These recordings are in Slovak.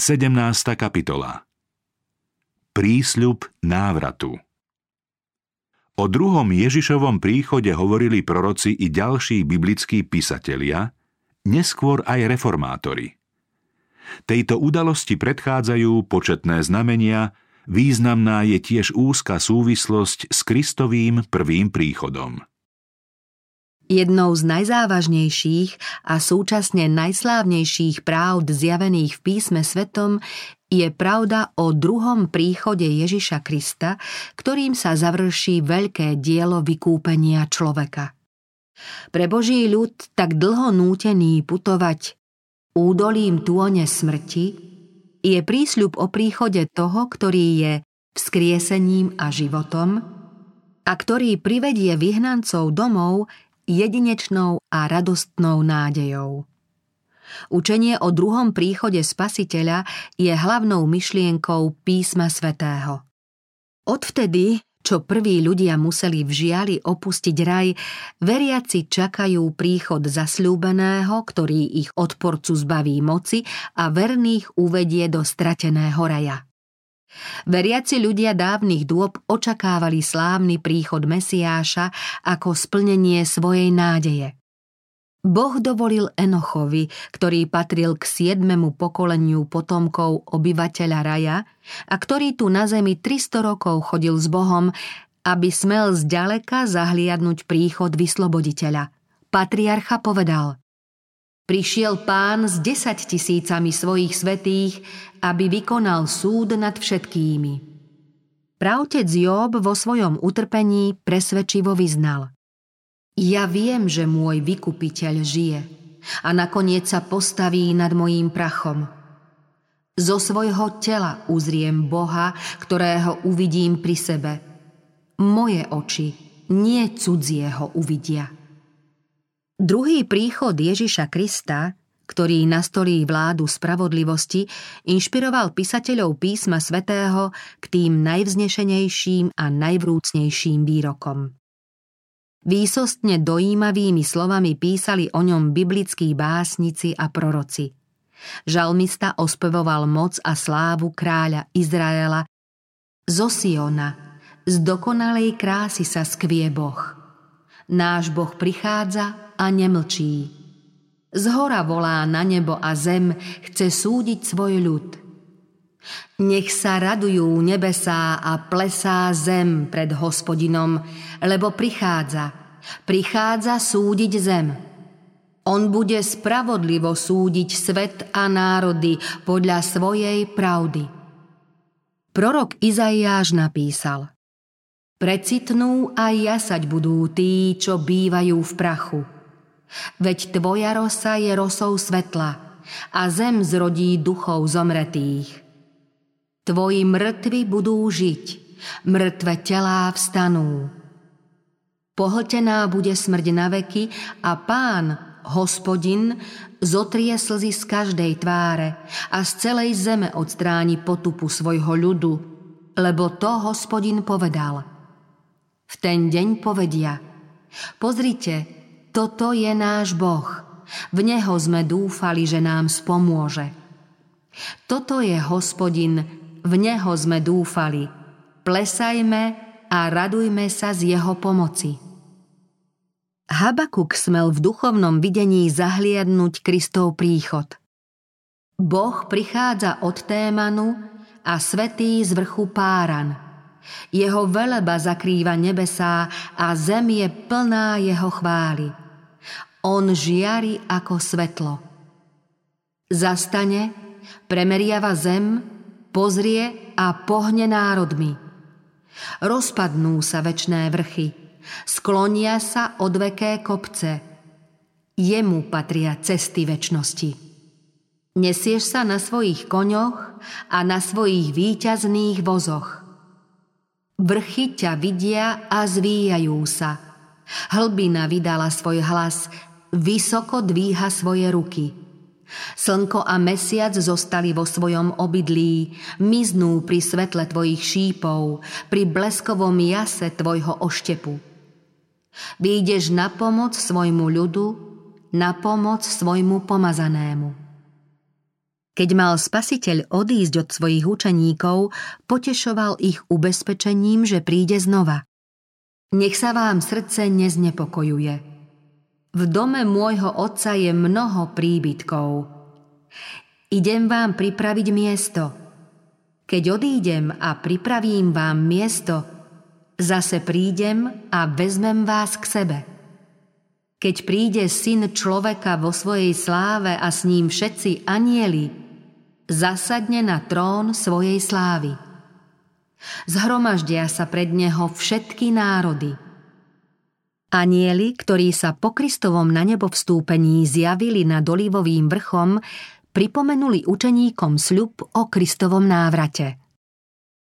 17. kapitola Prísľub návratu O druhom Ježišovom príchode hovorili proroci i ďalší biblickí písatelia, neskôr aj reformátori. Tejto udalosti predchádzajú početné znamenia, významná je tiež úzka súvislosť s Kristovým prvým príchodom. Jednou z najzávažnejších a súčasne najslávnejších pravd zjavených v písme svetom je pravda o druhom príchode Ježiša Krista, ktorým sa završí veľké dielo vykúpenia človeka. Pre Boží ľud tak dlho nútený putovať údolím tône smrti je prísľub o príchode toho, ktorý je vzkriesením a životom a ktorý privedie vyhnancov domov jedinečnou a radostnou nádejou. Učenie o druhom príchode Spasiteľa je hlavnou myšlienkou písma svätého. Odvtedy, čo prví ľudia museli v žiali opustiť raj, veriaci čakajú príchod zasľúbeného, ktorý ich odporcu zbaví moci a verných uvedie do strateného raja. Veriaci ľudia dávnych dôb očakávali slávny príchod Mesiáša ako splnenie svojej nádeje. Boh dovolil Enochovi, ktorý patril k siedmemu pokoleniu potomkov obyvateľa raja a ktorý tu na zemi 300 rokov chodil s Bohom, aby smel zďaleka zahliadnúť príchod vysloboditeľa. Patriarcha povedal – Prišiel pán s desať tisícami svojich svetých, aby vykonal súd nad všetkými. Pravtec Job vo svojom utrpení presvedčivo vyznal. Ja viem, že môj vykupiteľ žije a nakoniec sa postaví nad mojím prachom. Zo svojho tela uzriem Boha, ktorého uvidím pri sebe. Moje oči, nie cudzieho uvidia. Druhý príchod Ježiša Krista, ktorý nastolí vládu spravodlivosti, inšpiroval písateľov písma svätého k tým najvznešenejším a najvrúcnejším výrokom. Výsostne dojímavými slovami písali o ňom biblickí básnici a proroci. Žalmista ospevoval moc a slávu kráľa Izraela. Zo Siona, z dokonalej krásy sa skvie Boh. Náš Boh prichádza a nemlčí. Z hora volá na nebo a zem, chce súdiť svoj ľud. Nech sa radujú nebesá a plesá zem pred hospodinom, lebo prichádza, prichádza súdiť zem. On bude spravodlivo súdiť svet a národy podľa svojej pravdy. Prorok Izaiáš napísal Precitnú a jasať budú tí, čo bývajú v prachu – Veď tvoja rosa je rosou svetla a zem zrodí duchov zomretých. Tvoji mŕtvi budú žiť, mŕtve telá vstanú. Pohltená bude smrť na veky a pán, hospodin, zotrie slzy z každej tváre a z celej zeme odstráni potupu svojho ľudu, lebo to hospodin povedal. V ten deň povedia, pozrite, toto je náš Boh. V Neho sme dúfali, že nám spomôže. Toto je hospodin, v Neho sme dúfali. Plesajme a radujme sa z Jeho pomoci. Habakuk smel v duchovnom videní zahliadnúť Kristov príchod. Boh prichádza od Témanu a svetý z vrchu Páran. Jeho veleba zakrýva nebesá a zem je plná jeho chvály. On žiari ako svetlo. Zastane, premeriava zem, pozrie a pohne národmi. Rozpadnú sa večné vrchy, sklonia sa odveké kopce. Jemu patria cesty večnosti. Nesieš sa na svojich koňoch a na svojich výťazných vozoch. Vrchy ťa vidia a zvíjajú sa. Hlbina vydala svoj hlas, vysoko dvíha svoje ruky. Slnko a mesiac zostali vo svojom obydlí, miznú pri svetle tvojich šípov, pri bleskovom jase tvojho oštepu. Výjdeš na pomoc svojmu ľudu, na pomoc svojmu pomazanému. Keď mal spasiteľ odísť od svojich učeníkov, potešoval ich ubezpečením, že príde znova. Nech sa vám srdce neznepokojuje. V dome môjho otca je mnoho príbytkov. Idem vám pripraviť miesto. Keď odídem a pripravím vám miesto, zase prídem a vezmem vás k sebe. Keď príde syn človeka vo svojej sláve a s ním všetci anieli, zasadne na trón svojej slávy. Zhromaždia sa pred neho všetky národy. Anieli, ktorí sa po Kristovom na nebo vstúpení zjavili nad olivovým vrchom, pripomenuli učeníkom sľub o Kristovom návrate.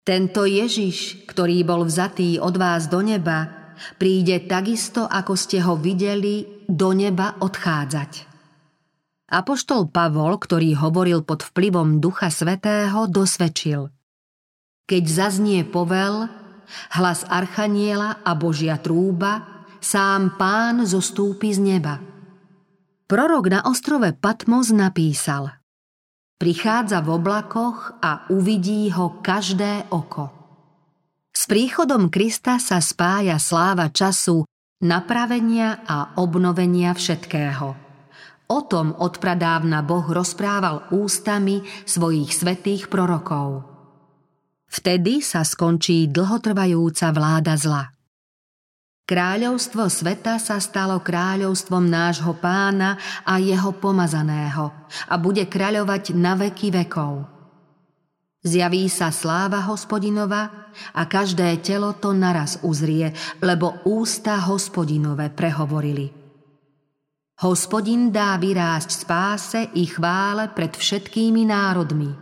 Tento Ježiš, ktorý bol vzatý od vás do neba, príde takisto, ako ste ho videli, do neba odchádzať. Apoštol Pavol, ktorý hovoril pod vplyvom Ducha Svetého, dosvedčil. Keď zaznie povel, hlas Archaniela a Božia trúba, sám pán zostúpi z neba. Prorok na ostrove Patmos napísal Prichádza v oblakoch a uvidí ho každé oko. S príchodom Krista sa spája sláva času napravenia a obnovenia všetkého. O tom odpradávna Boh rozprával ústami svojich svetých prorokov. Vtedy sa skončí dlhotrvajúca vláda zla. Kráľovstvo sveta sa stalo kráľovstvom nášho pána a jeho pomazaného a bude kráľovať na veky vekov. Zjaví sa sláva hospodinova a každé telo to naraz uzrie, lebo ústa hospodinové prehovorili. Hospodin dá vyrásť spáse i chvále pred všetkými národmi.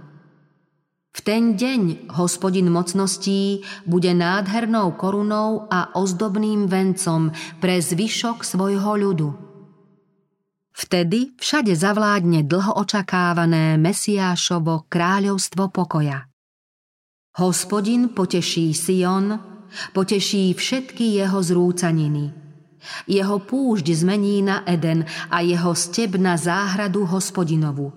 V ten deň hospodin mocností bude nádhernou korunou a ozdobným vencom pre zvyšok svojho ľudu – Vtedy všade zavládne dlho očakávané Mesiášovo kráľovstvo pokoja. Hospodin poteší Sion, poteší všetky jeho zrúcaniny. Jeho púšť zmení na Eden a jeho steb na záhradu hospodinovu.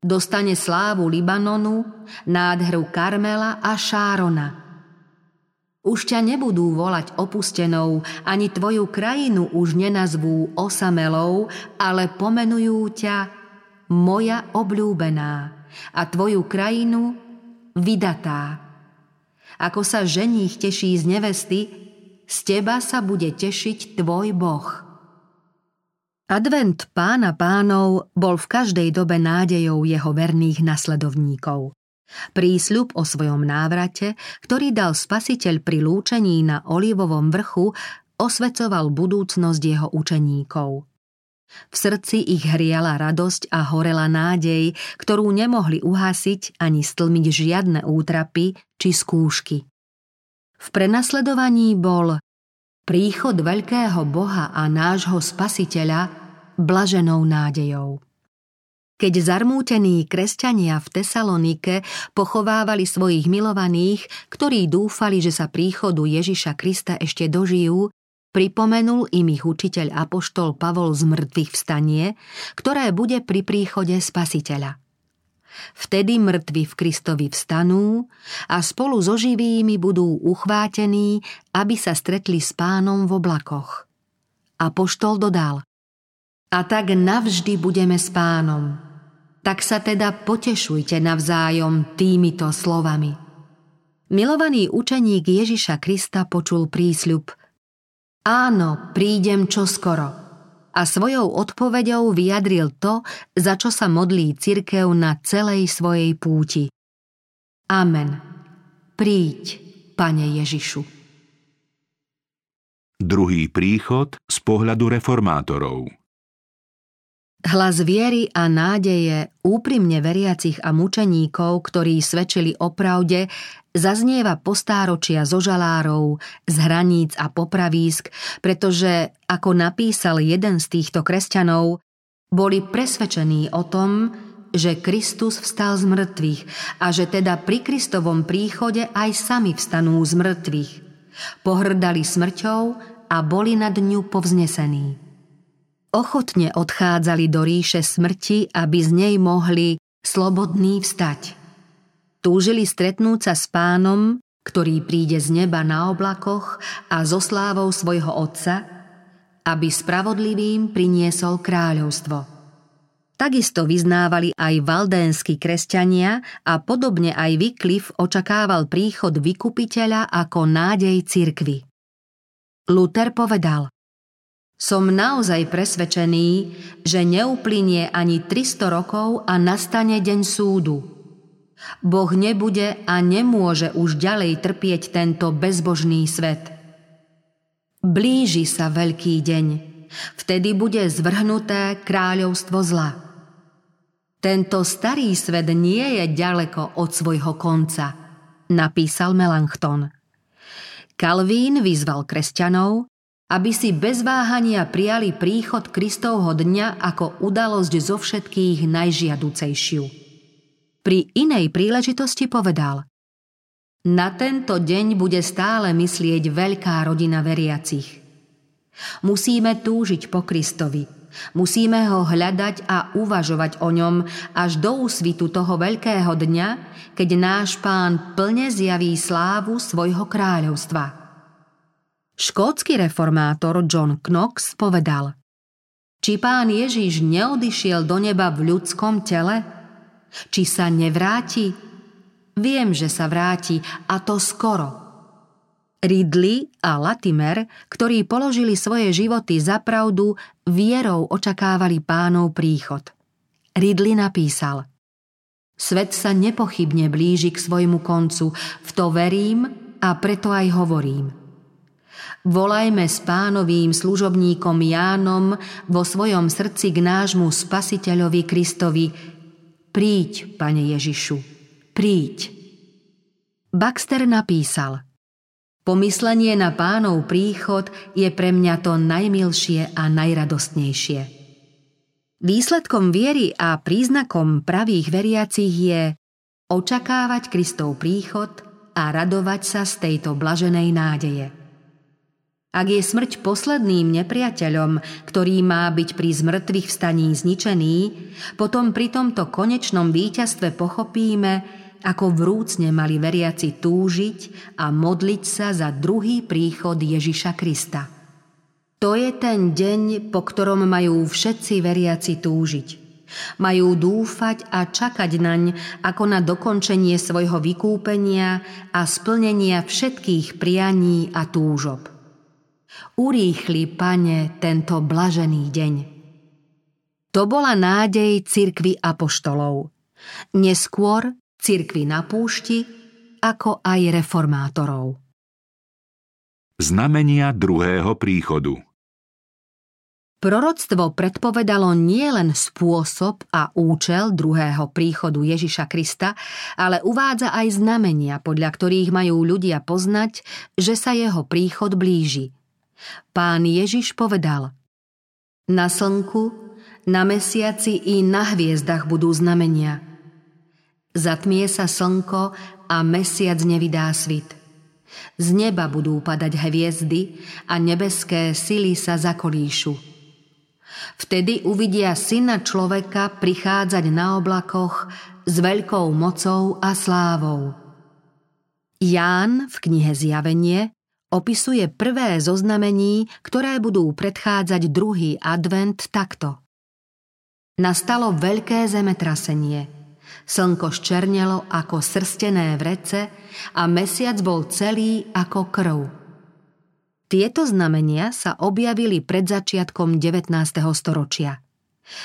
Dostane slávu Libanonu, nádhru Karmela a Šárona – už ťa nebudú volať opustenou, ani tvoju krajinu už nenazvú osamelou, ale pomenujú ťa moja obľúbená a tvoju krajinu vydatá. Ako sa ženích teší z nevesty, z teba sa bude tešiť tvoj Boh. Advent pána pánov bol v každej dobe nádejou jeho verných nasledovníkov. Prísľub o svojom návrate, ktorý dal spasiteľ pri lúčení na Olivovom vrchu, osvecoval budúcnosť jeho učeníkov. V srdci ich hriala radosť a horela nádej, ktorú nemohli uhasiť ani stlmiť žiadne útrapy či skúšky. V prenasledovaní bol príchod veľkého Boha a nášho spasiteľa blaženou nádejou. Keď zarmútení kresťania v Tesalonike pochovávali svojich milovaných, ktorí dúfali, že sa príchodu Ježiša Krista ešte dožijú, pripomenul im ich učiteľ Apoštol Pavol z mŕtvych vstanie, ktoré bude pri príchode Spasiteľa. Vtedy mŕtvi v Kristovi vstanú a spolu so živými budú uchvátení, aby sa stretli s pánom v oblakoch. Apoštol dodal, a tak navždy budeme s pánom, tak sa teda potešujte navzájom týmito slovami. Milovaný učeník Ježiša Krista počul prísľub Áno, prídem čoskoro. A svojou odpoveďou vyjadril to, za čo sa modlí cirkev na celej svojej púti. Amen. Príď, Pane Ježišu. Druhý príchod z pohľadu reformátorov – Hlas viery a nádeje úprimne veriacich a mučeníkov, ktorí svedčili o pravde, zaznieva postáročia zo žalárov, z hraníc a popravísk, pretože, ako napísal jeden z týchto kresťanov, boli presvedčení o tom, že Kristus vstal z mŕtvych a že teda pri Kristovom príchode aj sami vstanú z mŕtvych. Pohrdali smrťou a boli nad ňu povznesení. Ochotne odchádzali do ríše smrti, aby z nej mohli slobodný vstať. Túžili stretnúť sa s pánom, ktorý príde z neba na oblakoch a zo slávou svojho Otca, aby spravodlivým priniesol kráľovstvo. Takisto vyznávali aj valdénsky kresťania a podobne aj Wycliffe očakával príchod vykupiteľa ako nádej cirkvy. Luther povedal Som naozaj presvedčený, že neuplynie ani 300 rokov a nastane deň súdu. Boh nebude a nemôže už ďalej trpieť tento bezbožný svet. Blíži sa veľký deň, vtedy bude zvrhnuté kráľovstvo zla. Tento starý svet nie je ďaleko od svojho konca, napísal Melanchthon. Kalvín vyzval kresťanov, aby si bez váhania prijali príchod Kristovho dňa ako udalosť zo všetkých najžiaducejšiu. Pri inej príležitosti povedal Na tento deň bude stále myslieť veľká rodina veriacich. Musíme túžiť po Kristovi – Musíme ho hľadať a uvažovať o ňom až do úsvitu toho veľkého dňa, keď náš pán plne zjaví slávu svojho kráľovstva. Škótsky reformátor John Knox povedal Či pán Ježiš neodišiel do neba v ľudskom tele? Či sa nevráti? Viem, že sa vráti a to skoro – Ridley a Latimer, ktorí položili svoje životy za pravdu, vierou očakávali pánov príchod. Ridley napísal Svet sa nepochybne blíži k svojmu koncu, v to verím a preto aj hovorím. Volajme s pánovým služobníkom Jánom vo svojom srdci k nášmu spasiteľovi Kristovi Príď, pane Ježišu, príď. Baxter napísal – Pomyslenie na pánov príchod je pre mňa to najmilšie a najradostnejšie. Výsledkom viery a príznakom pravých veriacich je očakávať Kristov príchod a radovať sa z tejto blaženej nádeje. Ak je smrť posledným nepriateľom, ktorý má byť pri zmrtvých vstaní zničený, potom pri tomto konečnom víťazstve pochopíme, ako vrúcne mali veriaci túžiť a modliť sa za druhý príchod Ježiša Krista. To je ten deň, po ktorom majú všetci veriaci túžiť. Majú dúfať a čakať naň ako na dokončenie svojho vykúpenia a splnenia všetkých prianí a túžob. Urýchli, pane, tento blažený deň. To bola nádej cirkvy apoštolov. Neskôr cirkvi na púšti, ako aj reformátorov. Znamenia druhého príchodu Proroctvo predpovedalo nielen spôsob a účel druhého príchodu Ježiša Krista, ale uvádza aj znamenia, podľa ktorých majú ľudia poznať, že sa jeho príchod blíži. Pán Ježiš povedal Na slnku, na mesiaci i na hviezdach budú znamenia – Zatmie sa slnko a mesiac nevydá svit. Z neba budú padať hviezdy a nebeské sily sa zakolíšu. Vtedy uvidia syna človeka prichádzať na oblakoch s veľkou mocou a slávou. Ján v knihe Zjavenie opisuje prvé zoznamení, ktoré budú predchádzať druhý advent takto. Nastalo veľké zemetrasenie – Slnko ščernelo ako srstené vrece a mesiac bol celý ako krv. Tieto znamenia sa objavili pred začiatkom 19. storočia.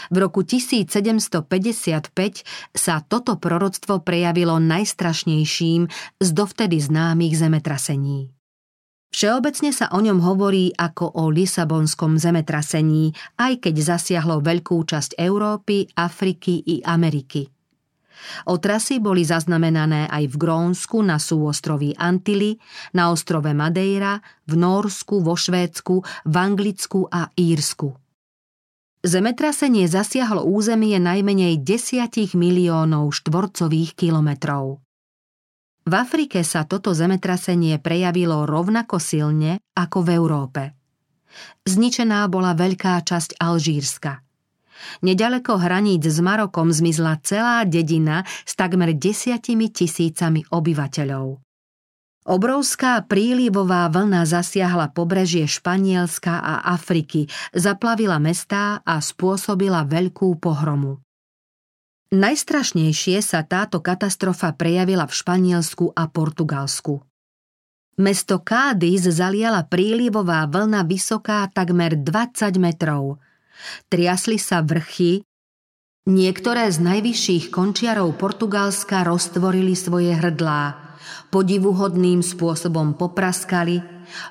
V roku 1755 sa toto proroctvo prejavilo najstrašnejším z dovtedy známych zemetrasení. Všeobecne sa o ňom hovorí ako o Lisabonskom zemetrasení, aj keď zasiahlo veľkú časť Európy, Afriky i Ameriky. Otrasy boli zaznamenané aj v Grónsku na súostroví Antily, na ostrove Madeira, v Nórsku, vo Švédsku, v Anglicku a Írsku. Zemetrasenie zasiahlo územie najmenej 10 miliónov štvorcových kilometrov. V Afrike sa toto zemetrasenie prejavilo rovnako silne ako v Európe. Zničená bola veľká časť Alžírska. Nedaleko hraníc s Marokom zmizla celá dedina s takmer desiatimi tisícami obyvateľov. Obrovská prílivová vlna zasiahla pobrežie Španielska a Afriky, zaplavila mestá a spôsobila veľkú pohromu. Najstrašnejšie sa táto katastrofa prejavila v Španielsku a Portugalsku. Mesto Cádiz zaliala prílivová vlna vysoká takmer 20 metrov. Triasli sa vrchy, niektoré z najvyšších končiarov Portugalska roztvorili svoje hrdlá – podivuhodným spôsobom popraskali,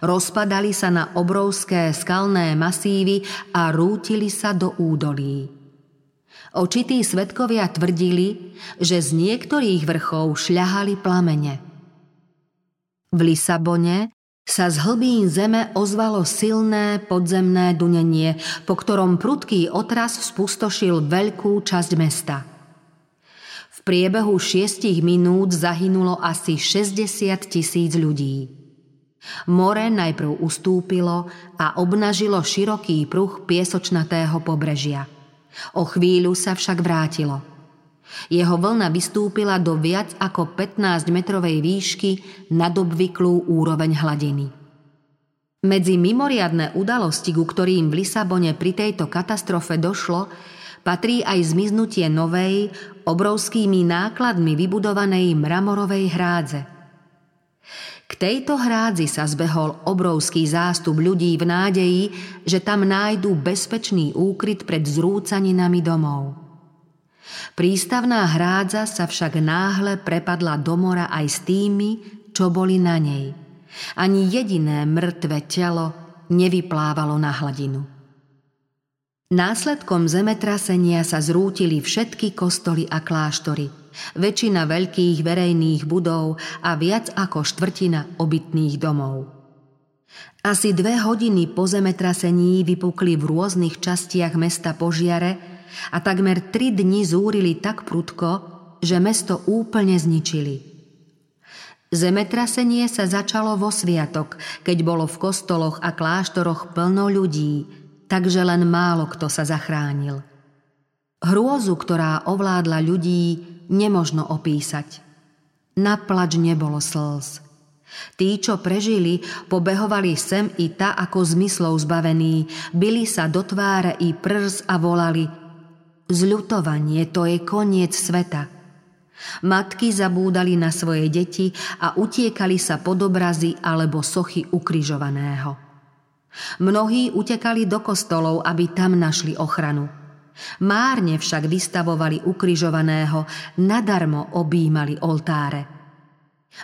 rozpadali sa na obrovské skalné masívy a rútili sa do údolí. Očití svetkovia tvrdili, že z niektorých vrchov šľahali plamene. V Lisabone sa z hlbín zeme ozvalo silné podzemné dunenie, po ktorom prudký otras spustošil veľkú časť mesta – priebehu šiestich minút zahynulo asi 60 tisíc ľudí. More najprv ustúpilo a obnažilo široký pruh piesočnatého pobrežia. O chvíľu sa však vrátilo. Jeho vlna vystúpila do viac ako 15-metrovej výšky nad obvyklú úroveň hladiny. Medzi mimoriadne udalosti, ku ktorým v Lisabone pri tejto katastrofe došlo, patrí aj zmiznutie novej, obrovskými nákladmi vybudovanej mramorovej hrádze. K tejto hrádzi sa zbehol obrovský zástup ľudí v nádeji, že tam nájdu bezpečný úkryt pred zrúcaninami domov. Prístavná hrádza sa však náhle prepadla do mora aj s tými, čo boli na nej. Ani jediné mŕtve telo nevyplávalo na hladinu. Následkom zemetrasenia sa zrútili všetky kostoly a kláštory, väčšina veľkých verejných budov a viac ako štvrtina obytných domov. Asi dve hodiny po zemetrasení vypukli v rôznych častiach mesta požiare a takmer tri dni zúrili tak prudko, že mesto úplne zničili. Zemetrasenie sa začalo vo sviatok, keď bolo v kostoloch a kláštoroch plno ľudí, takže len málo kto sa zachránil. Hrôzu, ktorá ovládla ľudí, nemožno opísať. Na plač nebolo slz. Tí, čo prežili, pobehovali sem i ta ako zmyslov zbavení, byli sa do tváre i prs a volali Zľutovanie, to je koniec sveta. Matky zabúdali na svoje deti a utiekali sa pod obrazy alebo sochy ukrižovaného. Mnohí utekali do kostolov, aby tam našli ochranu. Márne však vystavovali ukrižovaného, nadarmo objímali oltáre.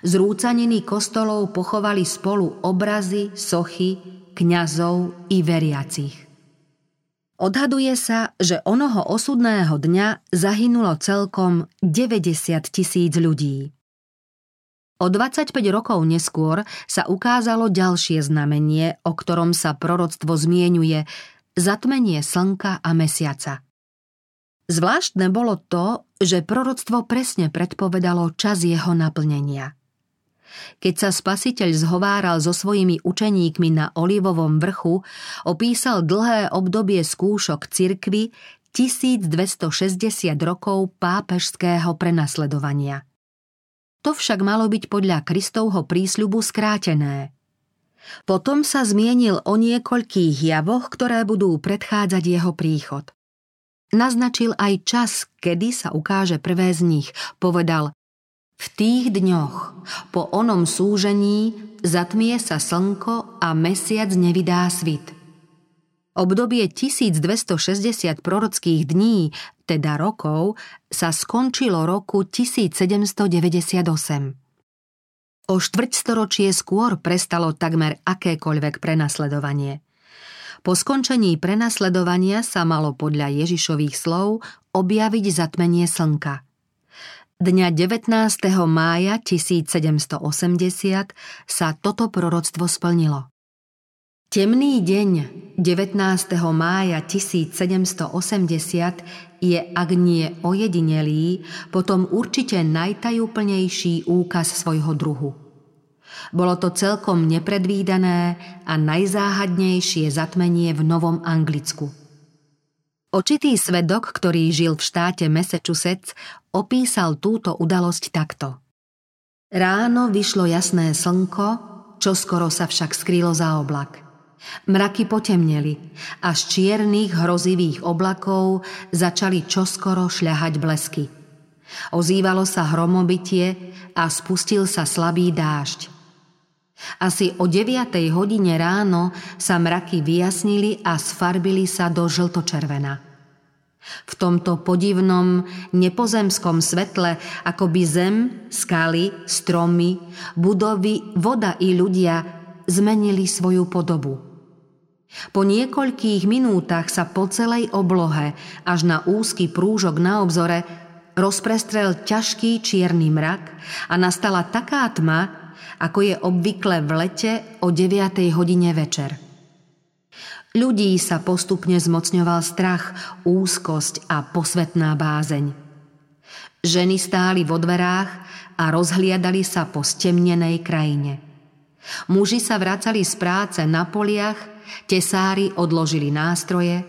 Zrúcaniny kostolov pochovali spolu obrazy, sochy, kňazov i veriacich. Odhaduje sa, že onoho osudného dňa zahynulo celkom 90 tisíc ľudí. O 25 rokov neskôr sa ukázalo ďalšie znamenie, o ktorom sa proroctvo zmienuje zatmenie slnka a mesiaca. Zvláštne bolo to, že proroctvo presne predpovedalo čas jeho naplnenia. Keď sa spasiteľ zhováral so svojimi učeníkmi na Olivovom vrchu, opísal dlhé obdobie skúšok cirkvy 1260 rokov pápežského prenasledovania – to však malo byť podľa Kristovho prísľubu skrátené. Potom sa zmienil o niekoľkých javoch, ktoré budú predchádzať jeho príchod. Naznačil aj čas, kedy sa ukáže prvé z nich. Povedal, v tých dňoch, po onom súžení, zatmie sa slnko a mesiac nevydá svit. Obdobie 1260 prorockých dní, teda rokov, sa skončilo roku 1798. O štvrťstoročie skôr prestalo takmer akékoľvek prenasledovanie. Po skončení prenasledovania sa malo podľa Ježišových slov objaviť zatmenie slnka. Dňa 19. mája 1780 sa toto proroctvo splnilo. Temný deň 19. mája 1780 je, ak nie ojedinelý, potom určite najtajúplnejší úkaz svojho druhu. Bolo to celkom nepredvídané a najzáhadnejšie zatmenie v Novom Anglicku. Očitý svedok, ktorý žil v štáte Massachusetts, opísal túto udalosť takto. Ráno vyšlo jasné slnko, čo skoro sa však skrýlo za oblak. Mraky potemneli a z čiernych hrozivých oblakov začali čoskoro šľahať blesky. Ozývalo sa hromobitie a spustil sa slabý dážď. Asi o 9. hodine ráno sa mraky vyjasnili a sfarbili sa do žltočervena. V tomto podivnom, nepozemskom svetle, ako by zem, skaly, stromy, budovy, voda i ľudia zmenili svoju podobu. Po niekoľkých minútach sa po celej oblohe, až na úzky prúžok na obzore, rozprestrel ťažký čierny mrak a nastala taká tma, ako je obvykle v lete o 9. hodine večer. Ľudí sa postupne zmocňoval strach, úzkosť a posvetná bázeň. Ženy stáli vo dverách a rozhliadali sa po stemnenej krajine. Muži sa vracali z práce na poliach, tesári odložili nástroje,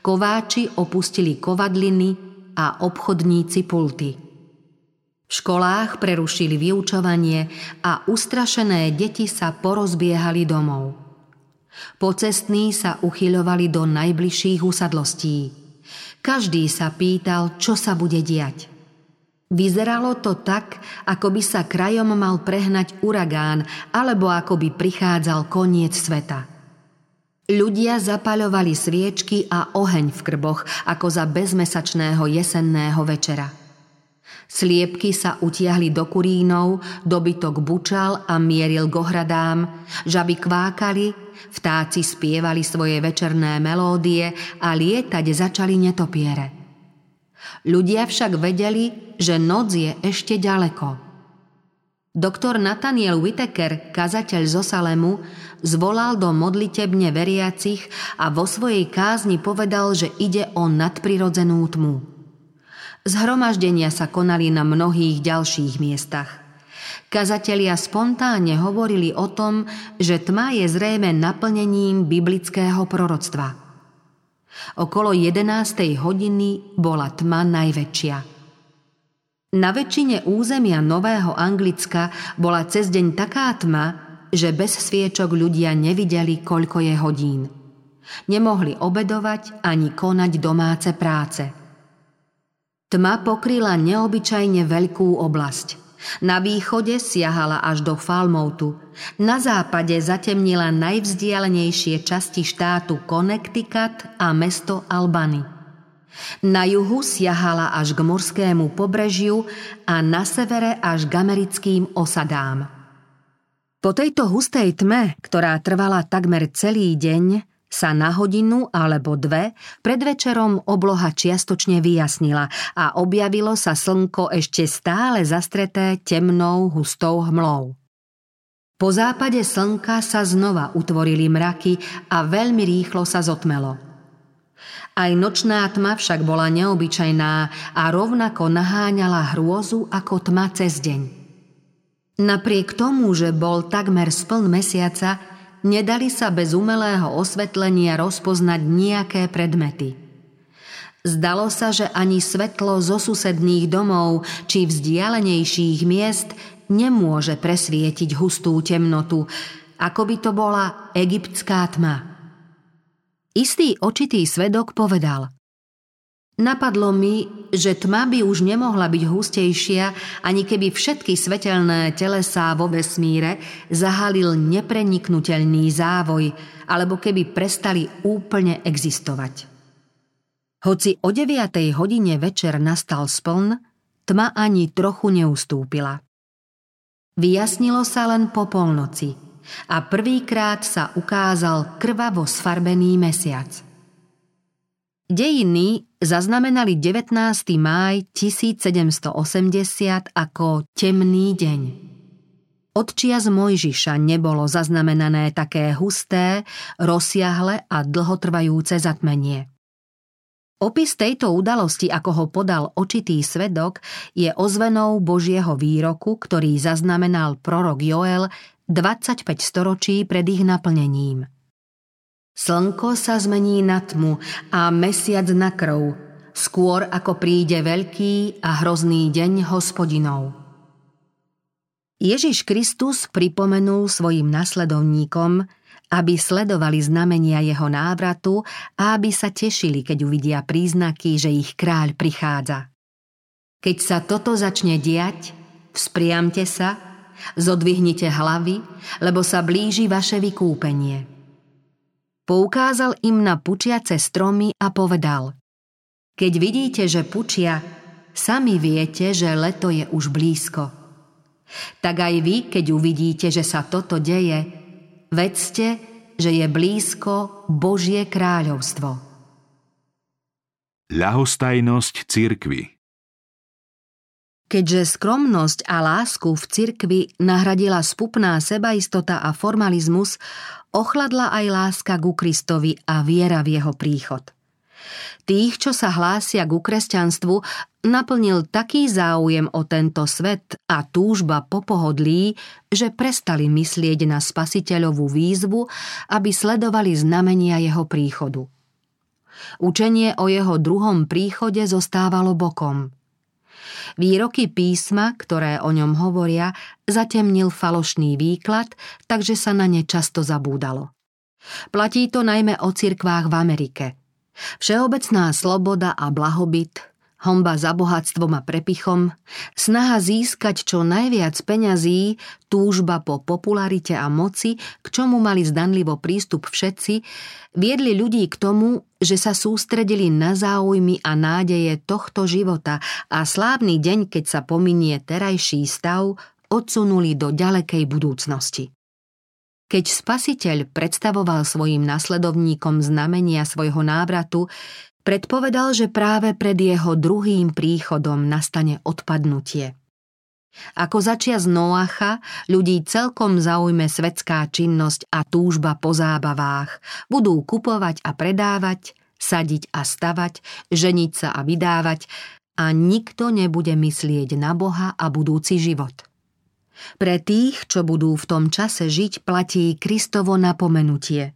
kováči opustili kovadliny a obchodníci pulty. V školách prerušili vyučovanie a ustrašené deti sa porozbiehali domov. Pocestní sa uchyľovali do najbližších usadlostí. Každý sa pýtal, čo sa bude diať. Vyzeralo to tak, ako by sa krajom mal prehnať uragán alebo ako by prichádzal koniec sveta. Ľudia zapaľovali sviečky a oheň v krboch ako za bezmesačného jesenného večera. Sliepky sa utiahli do kurínov, dobytok bučal a mieril k žaby kvákali, vtáci spievali svoje večerné melódie a lietať začali netopiere. Ľudia však vedeli, že noc je ešte ďaleko. Doktor Nathaniel Whitaker, kazateľ zo Salemu, zvolal do modlitebne veriacich a vo svojej kázni povedal, že ide o nadprirodzenú tmu. Zhromaždenia sa konali na mnohých ďalších miestach. Kazatelia spontánne hovorili o tom, že tma je zrejme naplnením biblického proroctva. Okolo 11. hodiny bola tma najväčšia. Na väčšine územia Nového Anglicka bola cez deň taká tma, že bez sviečok ľudia nevideli, koľko je hodín. Nemohli obedovať ani konať domáce práce – Tma pokryla neobyčajne veľkú oblasť. Na východe siahala až do Falmoutu. Na západe zatemnila najvzdialenejšie časti štátu Connecticut a mesto Albany. Na juhu siahala až k morskému pobrežiu a na severe až k americkým osadám. Po tejto hustej tme, ktorá trvala takmer celý deň, sa na hodinu alebo dve pred večerom obloha čiastočne vyjasnila a objavilo sa slnko ešte stále zastreté temnou hustou hmlou. Po západe slnka sa znova utvorili mraky a veľmi rýchlo sa zotmelo. Aj nočná tma však bola neobyčajná a rovnako naháňala hrôzu ako tma cez deň. Napriek tomu, že bol takmer spln mesiaca, nedali sa bez umelého osvetlenia rozpoznať nejaké predmety. Zdalo sa, že ani svetlo zo susedných domov či vzdialenejších miest nemôže presvietiť hustú temnotu, ako by to bola egyptská tma. Istý očitý svedok povedal – Napadlo mi, že tma by už nemohla byť hustejšia, ani keby všetky svetelné telesá vo vesmíre zahalil nepreniknutelný závoj, alebo keby prestali úplne existovať. Hoci o 9. hodine večer nastal spln, tma ani trochu neustúpila. Vyjasnilo sa len po polnoci a prvýkrát sa ukázal krvavo sfarbený mesiac – Dejiny zaznamenali 19. máj 1780 ako temný deň. Od čias Mojžiša nebolo zaznamenané také husté, rozsiahle a dlhotrvajúce zatmenie. Opis tejto udalosti, ako ho podal očitý svedok, je ozvenou Božieho výroku, ktorý zaznamenal prorok Joel 25 storočí pred ich naplnením. Slnko sa zmení na tmu a mesiac na krv, skôr ako príde veľký a hrozný deň hospodinov. Ježiš Kristus pripomenul svojim nasledovníkom, aby sledovali znamenia jeho návratu a aby sa tešili, keď uvidia príznaky, že ich kráľ prichádza. Keď sa toto začne diať, vzpriamte sa, zodvihnite hlavy, lebo sa blíži vaše vykúpenie. Poukázal im na pučiace stromy a povedal Keď vidíte, že pučia, sami viete, že leto je už blízko. Tak aj vy, keď uvidíte, že sa toto deje, Vedzte, že je blízko Božie kráľovstvo. Ľahostajnosť cirkvy Keďže skromnosť a lásku v cirkvi nahradila spupná sebaistota a formalizmus, ochladla aj láska ku Kristovi a viera v jeho príchod – Tých, čo sa hlásia ku kresťanstvu, naplnil taký záujem o tento svet a túžba po pohodlí, že prestali myslieť na spasiteľovú výzvu, aby sledovali znamenia jeho príchodu. Učenie o jeho druhom príchode zostávalo bokom. Výroky písma, ktoré o ňom hovoria, zatemnil falošný výklad, takže sa na ne často zabúdalo. Platí to najmä o cirkvách v Amerike – Všeobecná sloboda a blahobyt, homba za bohatstvom a prepichom, snaha získať čo najviac peňazí, túžba po popularite a moci, k čomu mali zdanlivo prístup všetci, viedli ľudí k tomu, že sa sústredili na záujmy a nádeje tohto života a slávny deň, keď sa pominie terajší stav, odsunuli do ďalekej budúcnosti. Keď spasiteľ predstavoval svojim nasledovníkom znamenia svojho návratu, predpovedal, že práve pred jeho druhým príchodom nastane odpadnutie. Ako začia z Noacha, ľudí celkom zaujme svetská činnosť a túžba po zábavách. Budú kupovať a predávať, sadiť a stavať, ženiť sa a vydávať a nikto nebude myslieť na Boha a budúci život. Pre tých, čo budú v tom čase žiť, platí Kristovo napomenutie.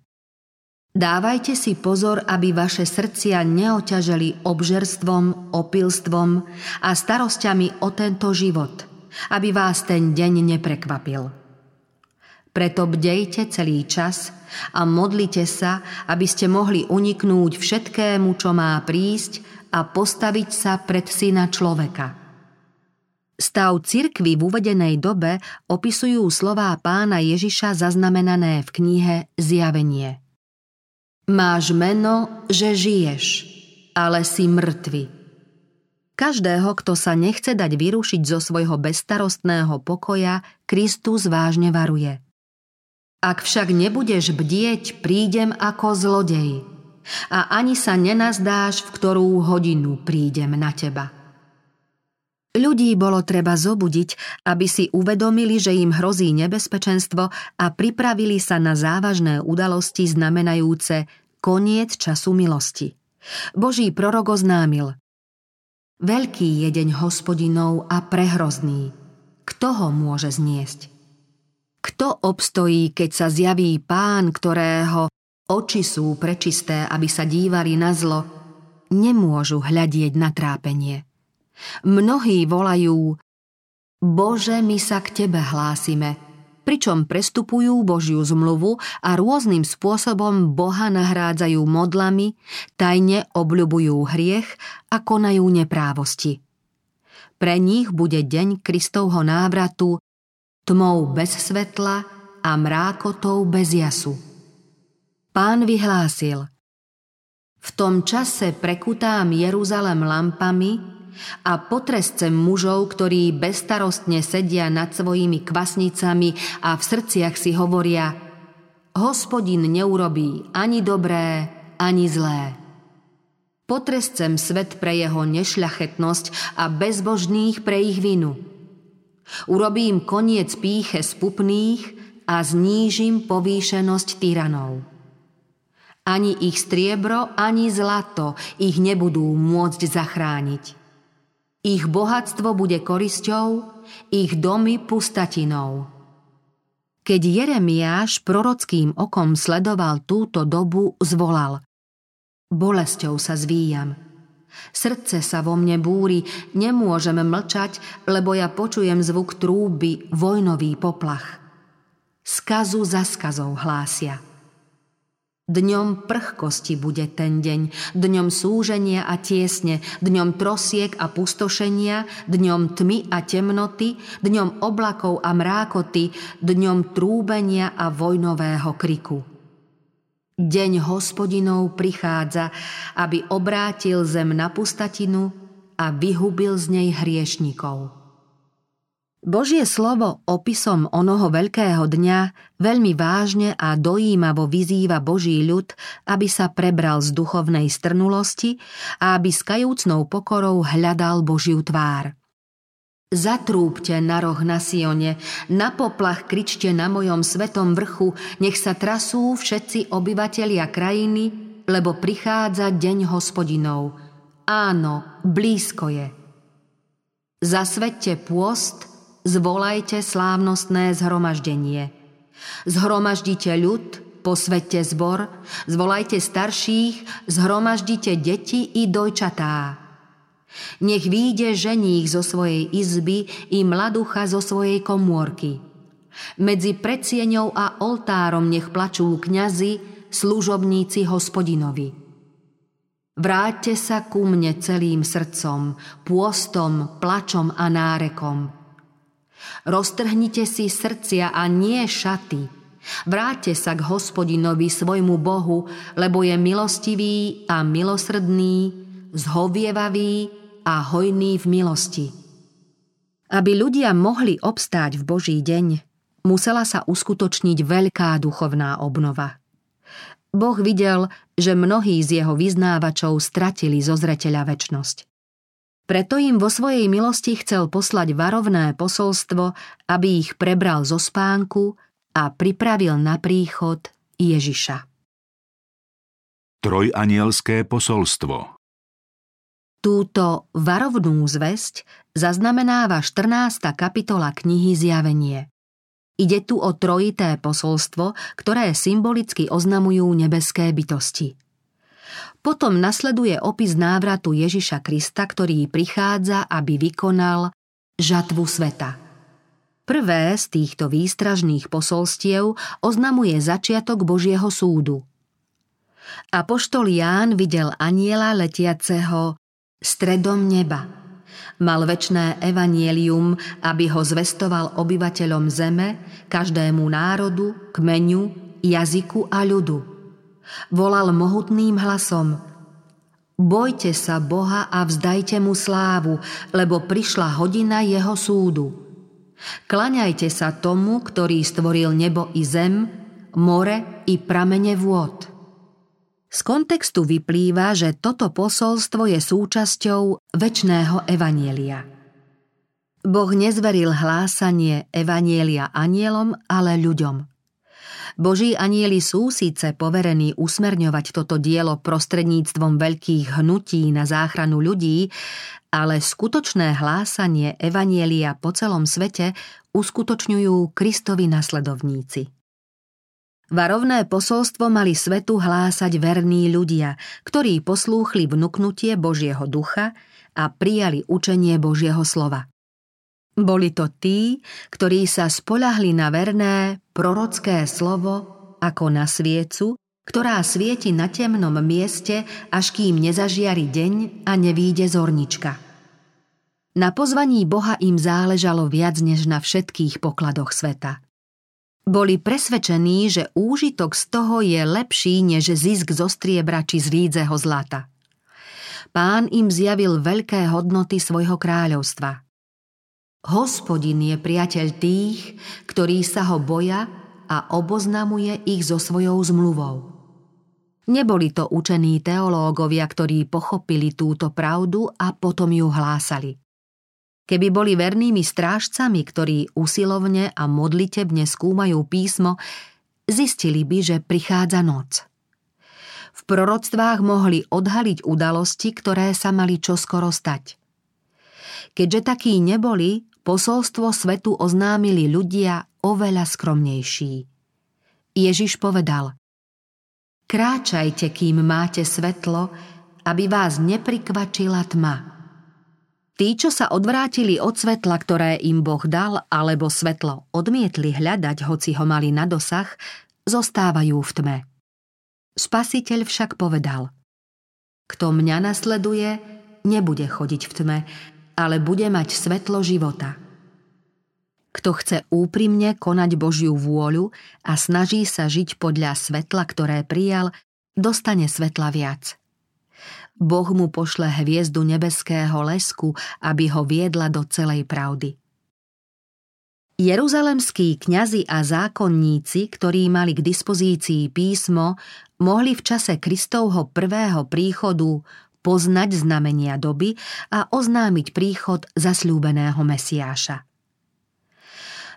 Dávajte si pozor, aby vaše srdcia neoťaželi obžerstvom, opilstvom a starosťami o tento život, aby vás ten deň neprekvapil. Preto bdejte celý čas a modlite sa, aby ste mohli uniknúť všetkému, čo má prísť a postaviť sa pred syna človeka – Stav cirkvy v uvedenej dobe opisujú slová pána Ježiša zaznamenané v knihe Zjavenie. Máš meno, že žiješ, ale si mŕtvy. Každého, kto sa nechce dať vyrušiť zo svojho bezstarostného pokoja, Kristus vážne varuje. Ak však nebudeš bdieť, prídem ako zlodej a ani sa nenazdáš, v ktorú hodinu prídem na teba. Ľudí bolo treba zobudiť, aby si uvedomili, že im hrozí nebezpečenstvo a pripravili sa na závažné udalosti znamenajúce koniec času milosti. Boží prorok oznámil Veľký je deň hospodinov a prehrozný. Kto ho môže zniesť? Kto obstojí, keď sa zjaví pán, ktorého oči sú prečisté, aby sa dívali na zlo, nemôžu hľadieť na trápenie. Mnohí volajú Bože, my sa k Tebe hlásime, pričom prestupujú Božiu zmluvu a rôznym spôsobom Boha nahrádzajú modlami, tajne obľubujú hriech a konajú neprávosti. Pre nich bude deň Kristovho návratu tmou bez svetla a mrákotou bez jasu. Pán vyhlásil V tom čase prekutám Jeruzalem lampami, a potrescem mužov, ktorí bestarostne sedia nad svojimi kvasnicami a v srdciach si hovoria Hospodin neurobí ani dobré, ani zlé. Potrescem svet pre jeho nešľachetnosť a bezbožných pre ich vinu. Urobím koniec píche spupných a znížim povýšenosť tyranov. Ani ich striebro, ani zlato ich nebudú môcť zachrániť. Ich bohatstvo bude korisťou, ich domy pustatinou. Keď Jeremiáš prorockým okom sledoval túto dobu, zvolal Bolesťou sa zvíjam. Srdce sa vo mne búri, nemôžem mlčať, lebo ja počujem zvuk trúby, vojnový poplach. Skazu za skazou hlásia. Dňom prchkosti bude ten deň, dňom súženia a tiesne, dňom trosiek a pustošenia, dňom tmy a temnoty, dňom oblakov a mrákoty, dňom trúbenia a vojnového kriku. Deň hospodinov prichádza, aby obrátil zem na pustatinu a vyhubil z nej hriešnikov. Božie slovo opisom onoho veľkého dňa veľmi vážne a dojímavo vyzýva Boží ľud, aby sa prebral z duchovnej strnulosti a aby s kajúcnou pokorou hľadal Božiu tvár. Zatrúbte na roh na Sione, na poplach kričte na mojom svetom vrchu, nech sa trasú všetci obyvatelia krajiny, lebo prichádza deň hospodinov. Áno, blízko je. Zasvedte pôst, zvolajte slávnostné zhromaždenie. Zhromaždite ľud, posvedte zbor, zvolajte starších, zhromaždite deti i dojčatá. Nech výjde ženích zo svojej izby i mladucha zo svojej komórky. Medzi predsieňou a oltárom nech plačú kňazi, služobníci hospodinovi. Vráťte sa ku mne celým srdcom, pôstom, plačom a nárekom – Roztrhnite si srdcia a nie šaty. Vráťte sa k hospodinovi svojmu Bohu, lebo je milostivý a milosrdný, zhovievavý a hojný v milosti. Aby ľudia mohli obstáť v Boží deň, musela sa uskutočniť veľká duchovná obnova. Boh videl, že mnohí z jeho vyznávačov stratili zo zreteľa väčnosť. Preto im vo svojej milosti chcel poslať varovné posolstvo, aby ich prebral zo spánku a pripravil na príchod Ježiša. Trojanielské posolstvo Túto varovnú zväzť zaznamenáva 14. kapitola knihy Zjavenie. Ide tu o trojité posolstvo, ktoré symbolicky oznamujú nebeské bytosti – potom nasleduje opis návratu Ježiša Krista, ktorý prichádza, aby vykonal žatvu sveta. Prvé z týchto výstražných posolstiev oznamuje začiatok Božieho súdu. Apoštol Ján videl aniela letiaceho stredom neba. Mal väčné evanielium, aby ho zvestoval obyvateľom zeme, každému národu, kmeňu, jazyku a ľudu – Volal mohutným hlasom Bojte sa Boha a vzdajte mu slávu, lebo prišla hodina jeho súdu. Klaňajte sa tomu, ktorý stvoril nebo i zem, more i pramene vôd. Z kontextu vyplýva, že toto posolstvo je súčasťou väčšného evanielia. Boh nezveril hlásanie evanielia anielom, ale ľuďom – Boží anieli sú síce poverení usmerňovať toto dielo prostredníctvom veľkých hnutí na záchranu ľudí, ale skutočné hlásanie Evanielia po celom svete uskutočňujú Kristovi nasledovníci. Varovné posolstvo mali svetu hlásať verní ľudia, ktorí poslúchli vnúknutie Božieho ducha a prijali učenie Božieho slova. Boli to tí, ktorí sa spolahli na verné, prorocké slovo ako na sviecu, ktorá svieti na temnom mieste, až kým nezažiari deň a nevíde zornička. Na pozvaní Boha im záležalo viac než na všetkých pokladoch sveta. Boli presvedčení, že úžitok z toho je lepší než zisk zo striebra či z rídzeho zlata. Pán im zjavil veľké hodnoty svojho kráľovstva – Hospodin je priateľ tých, ktorí sa ho boja a oboznamuje ich so svojou zmluvou. Neboli to učení teológovia, ktorí pochopili túto pravdu a potom ju hlásali. Keby boli vernými strážcami, ktorí usilovne a modlitebne skúmajú písmo, zistili by, že prichádza noc. V proroctvách mohli odhaliť udalosti, ktoré sa mali čoskoro stať. Keďže takí neboli, posolstvo svetu oznámili ľudia oveľa skromnejší. Ježiš povedal Kráčajte, kým máte svetlo, aby vás neprikvačila tma. Tí, čo sa odvrátili od svetla, ktoré im Boh dal, alebo svetlo odmietli hľadať, hoci ho mali na dosah, zostávajú v tme. Spasiteľ však povedal Kto mňa nasleduje, nebude chodiť v tme, ale bude mať svetlo života. Kto chce úprimne konať Božiu vôľu a snaží sa žiť podľa svetla, ktoré prijal, dostane svetla viac. Boh mu pošle hviezdu nebeského lesku, aby ho viedla do celej pravdy. Jeruzalemskí kňazi a zákonníci, ktorí mali k dispozícii písmo, mohli v čase Kristovho prvého príchodu poznať znamenia doby a oznámiť príchod zasľúbeného Mesiáša.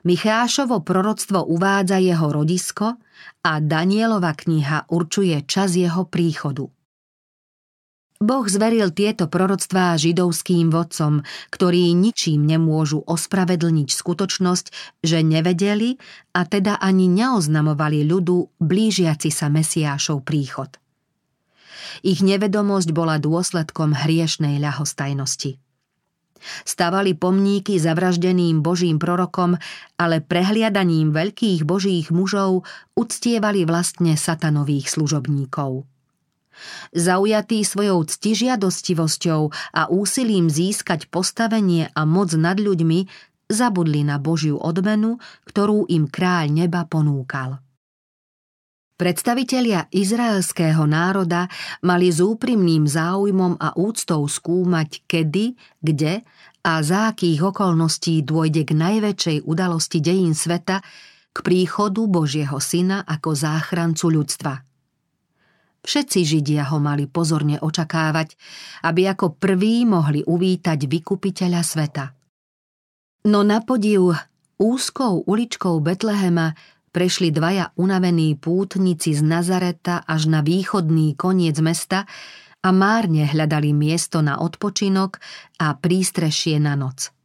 Michášovo proroctvo uvádza jeho rodisko a Danielova kniha určuje čas jeho príchodu. Boh zveril tieto proroctvá židovským vodcom, ktorí ničím nemôžu ospravedlniť skutočnosť, že nevedeli a teda ani neoznamovali ľudu blížiaci sa Mesiášov príchod. Ich nevedomosť bola dôsledkom hriešnej ľahostajnosti. Stavali pomníky zavraždeným božím prorokom, ale prehliadaním veľkých božích mužov uctievali vlastne satanových služobníkov. Zaujatí svojou ctižiadostivosťou a úsilím získať postavenie a moc nad ľuďmi, zabudli na Božiu odmenu, ktorú im kráľ neba ponúkal. Predstavitelia izraelského národa mali s úprimným záujmom a úctou skúmať, kedy, kde a za akých okolností dôjde k najväčšej udalosti dejín sveta, k príchodu Božieho Syna ako záchrancu ľudstva. Všetci Židia ho mali pozorne očakávať, aby ako prví mohli uvítať vykupiteľa sveta. No na podiv úzkou uličkou Betlehema prešli dvaja unavení pútnici z Nazareta až na východný koniec mesta a márne hľadali miesto na odpočinok a prístrešie na noc.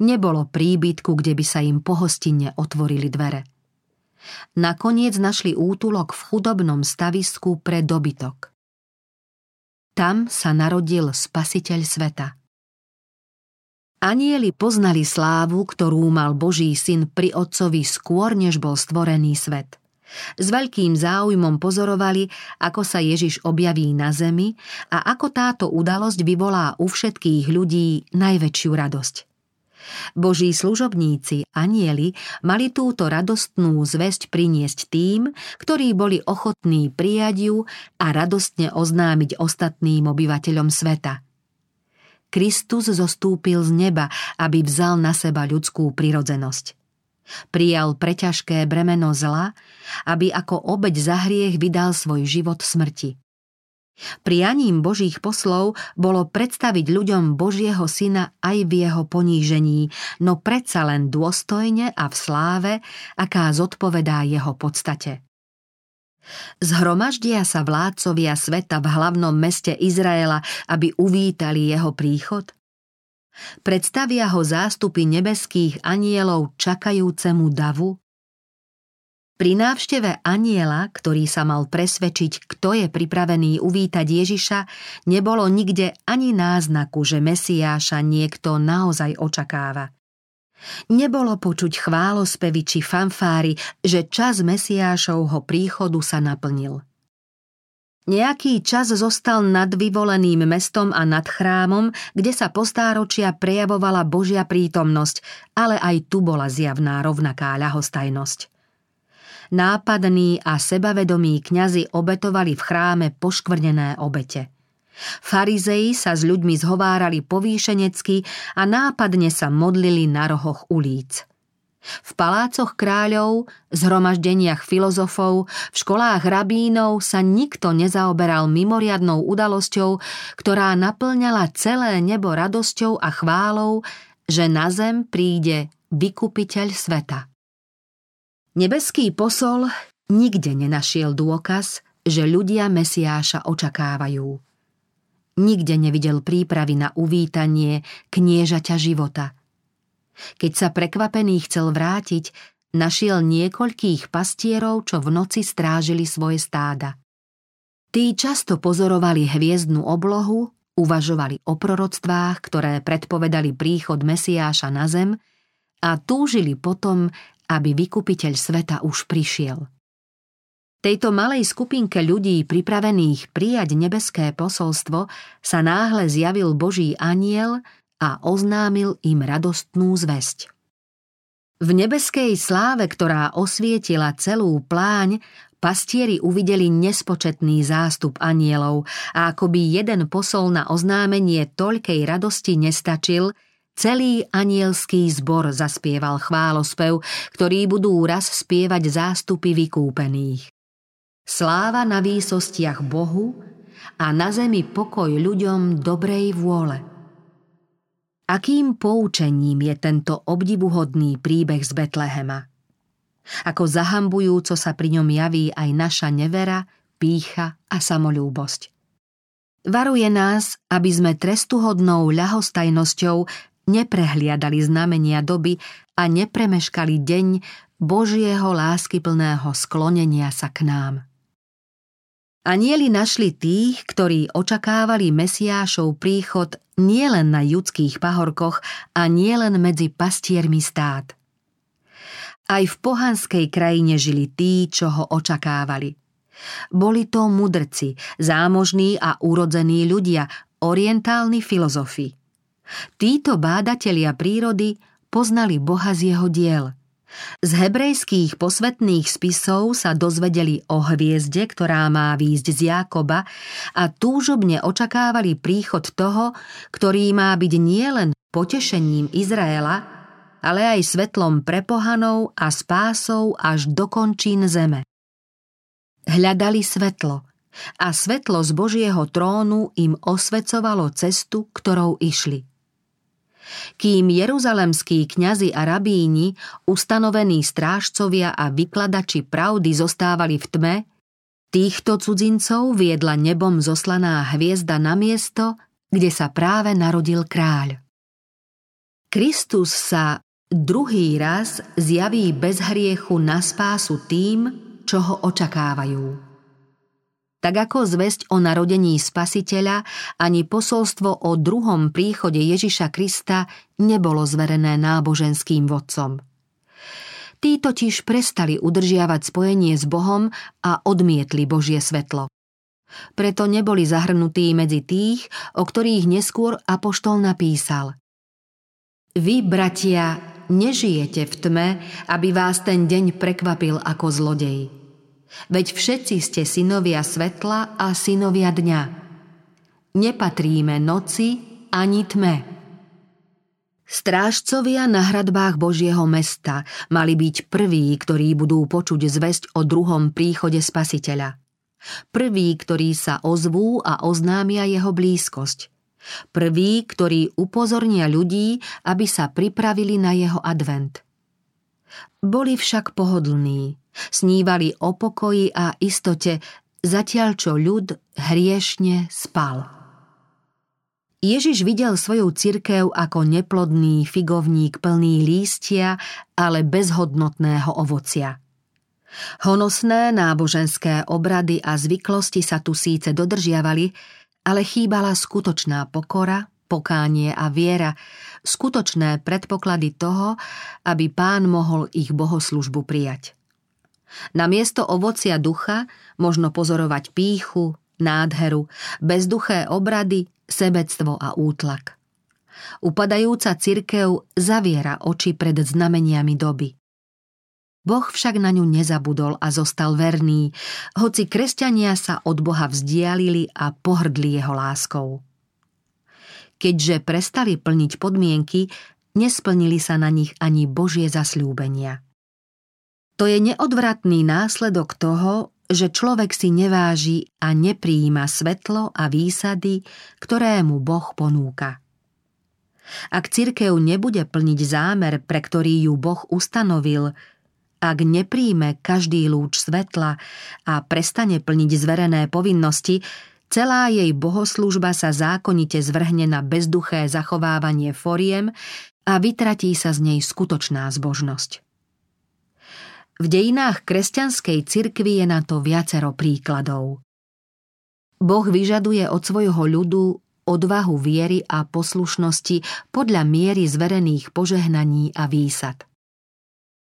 Nebolo príbytku, kde by sa im pohostinne otvorili dvere. Nakoniec našli útulok v chudobnom stavisku pre dobytok. Tam sa narodil spasiteľ sveta – Anieli poznali slávu, ktorú mal Boží syn pri otcovi skôr, než bol stvorený svet. S veľkým záujmom pozorovali, ako sa Ježiš objaví na zemi a ako táto udalosť vyvolá u všetkých ľudí najväčšiu radosť. Boží služobníci, anieli, mali túto radostnú zväzť priniesť tým, ktorí boli ochotní prijať ju a radostne oznámiť ostatným obyvateľom sveta – Kristus zostúpil z neba, aby vzal na seba ľudskú prirodzenosť. Prijal preťažké bremeno zla, aby ako obeď za hriech vydal svoj život smrti. Prianím Božích poslov bolo predstaviť ľuďom Božieho syna aj v jeho ponížení, no predsa len dôstojne a v sláve, aká zodpovedá jeho podstate. Zhromaždia sa vládcovia sveta v hlavnom meste Izraela, aby uvítali jeho príchod? Predstavia ho zástupy nebeských anielov čakajúcemu davu? Pri návšteve aniela, ktorý sa mal presvedčiť, kto je pripravený uvítať Ježiša, nebolo nikde ani náznaku, že Mesiáša niekto naozaj očakáva. Nebolo počuť chválospevy či fanfáry, že čas Mesiášovho príchodu sa naplnil. Nejaký čas zostal nad vyvoleným mestom a nad chrámom, kde sa postáročia prejavovala Božia prítomnosť, ale aj tu bola zjavná rovnaká ľahostajnosť. Nápadní a sebavedomí kňazi obetovali v chráme poškvrnené obete – Farizei sa s ľuďmi zhovárali povýšenecky a nápadne sa modlili na rohoch ulíc. V palácoch kráľov, zhromaždeniach filozofov, v školách rabínov sa nikto nezaoberal mimoriadnou udalosťou, ktorá naplňala celé nebo radosťou a chválou, že na zem príde vykupiteľ sveta. Nebeský posol nikde nenašiel dôkaz, že ľudia Mesiáša očakávajú. Nikde nevidel prípravy na uvítanie kniežaťa života. Keď sa prekvapený chcel vrátiť, našiel niekoľkých pastierov, čo v noci strážili svoje stáda. Tí často pozorovali hviezdnu oblohu, uvažovali o proroctvách, ktoré predpovedali príchod Mesiáša na zem a túžili potom, aby vykupiteľ sveta už prišiel. Tejto malej skupinke ľudí pripravených prijať nebeské posolstvo sa náhle zjavil Boží aniel a oznámil im radostnú zväzť. V nebeskej sláve, ktorá osvietila celú pláň, pastieri uvideli nespočetný zástup anielov a akoby jeden posol na oznámenie toľkej radosti nestačil, celý anielský zbor zaspieval chválospev, ktorý budú raz spievať zástupy vykúpených. Sláva na výsostiach Bohu a na zemi pokoj ľuďom dobrej vôle. Akým poučením je tento obdivuhodný príbeh z Betlehema? Ako zahambujúco sa pri ňom javí aj naša nevera, pícha a samolúbosť. Varuje nás, aby sme trestuhodnou ľahostajnosťou neprehliadali znamenia doby a nepremeškali deň Božieho láskyplného sklonenia sa k nám. Anieli našli tých, ktorí očakávali Mesiášov príchod nielen na judských pahorkoch a nielen medzi pastiermi stát. Aj v pohanskej krajine žili tí, čo ho očakávali. Boli to mudrci, zámožní a urodzení ľudia, orientálni filozofi. Títo bádatelia prírody poznali Boha z jeho diel – z hebrejských posvetných spisov sa dozvedeli o hviezde, ktorá má výjsť z Jákoba a túžobne očakávali príchod toho, ktorý má byť nielen potešením Izraela, ale aj svetlom pre pohanov a spásou až do končín zeme. Hľadali svetlo a svetlo z Božieho trónu im osvecovalo cestu, ktorou išli. Kým jeruzalemskí kňazi a rabíni, ustanovení strážcovia a vykladači pravdy zostávali v tme, týchto cudzincov viedla nebom zoslaná hviezda na miesto, kde sa práve narodil kráľ. Kristus sa druhý raz zjaví bez hriechu na spásu tým, čo ho očakávajú. Tak ako zväzť o narodení spasiteľa, ani posolstvo o druhom príchode Ježiša Krista nebolo zverené náboženským vodcom. Tí totiž prestali udržiavať spojenie s Bohom a odmietli Božie svetlo. Preto neboli zahrnutí medzi tých, o ktorých neskôr Apoštol napísal. Vy, bratia, nežijete v tme, aby vás ten deň prekvapil ako zlodej. Veď všetci ste synovia svetla a synovia dňa. Nepatríme noci ani tme. Strážcovia na hradbách Božieho mesta mali byť prví, ktorí budú počuť zväzť o druhom príchode Spasiteľa. Prví, ktorí sa ozvú a oznámia jeho blízkosť. Prví, ktorí upozornia ľudí, aby sa pripravili na jeho advent. Boli však pohodlní, Snívali o pokoji a istote, zatiaľ čo ľud hriešne spal. Ježiš videl svoju cirkev ako neplodný figovník plný lístia, ale bezhodnotného ovocia. Honosné náboženské obrady a zvyklosti sa tu síce dodržiavali, ale chýbala skutočná pokora, pokánie a viera, skutočné predpoklady toho, aby pán mohol ich bohoslužbu prijať. Na miesto ovocia ducha možno pozorovať píchu, nádheru, bezduché obrady, sebectvo a útlak. Upadajúca cirkev zaviera oči pred znameniami doby. Boh však na ňu nezabudol a zostal verný, hoci kresťania sa od Boha vzdialili a pohrdli jeho láskou. Keďže prestali plniť podmienky, nesplnili sa na nich ani Božie zasľúbenia. To je neodvratný následok toho, že človek si neváži a nepríjima svetlo a výsady, ktoré mu Boh ponúka. Ak cirkev nebude plniť zámer, pre ktorý ju Boh ustanovil, ak nepríjme každý lúč svetla a prestane plniť zverené povinnosti, celá jej bohoslužba sa zákonite zvrhne na bezduché zachovávanie foriem, a vytratí sa z nej skutočná zbožnosť. V dejinách kresťanskej cirkvi je na to viacero príkladov. Boh vyžaduje od svojho ľudu odvahu viery a poslušnosti podľa miery zverených požehnaní a výsad.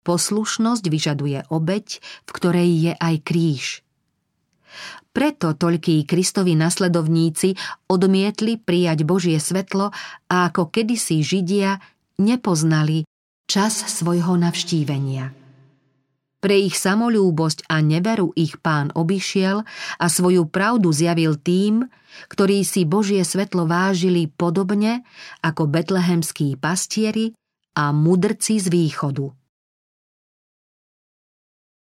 Poslušnosť vyžaduje obeď, v ktorej je aj kríž. Preto toľkí Kristovi nasledovníci odmietli prijať Božie svetlo a ako kedysi Židia nepoznali čas svojho navštívenia. Pre ich samolúbosť a neveru ich pán obišiel a svoju pravdu zjavil tým, ktorí si Božie svetlo vážili podobne ako betlehemskí pastieri a mudrci z východu.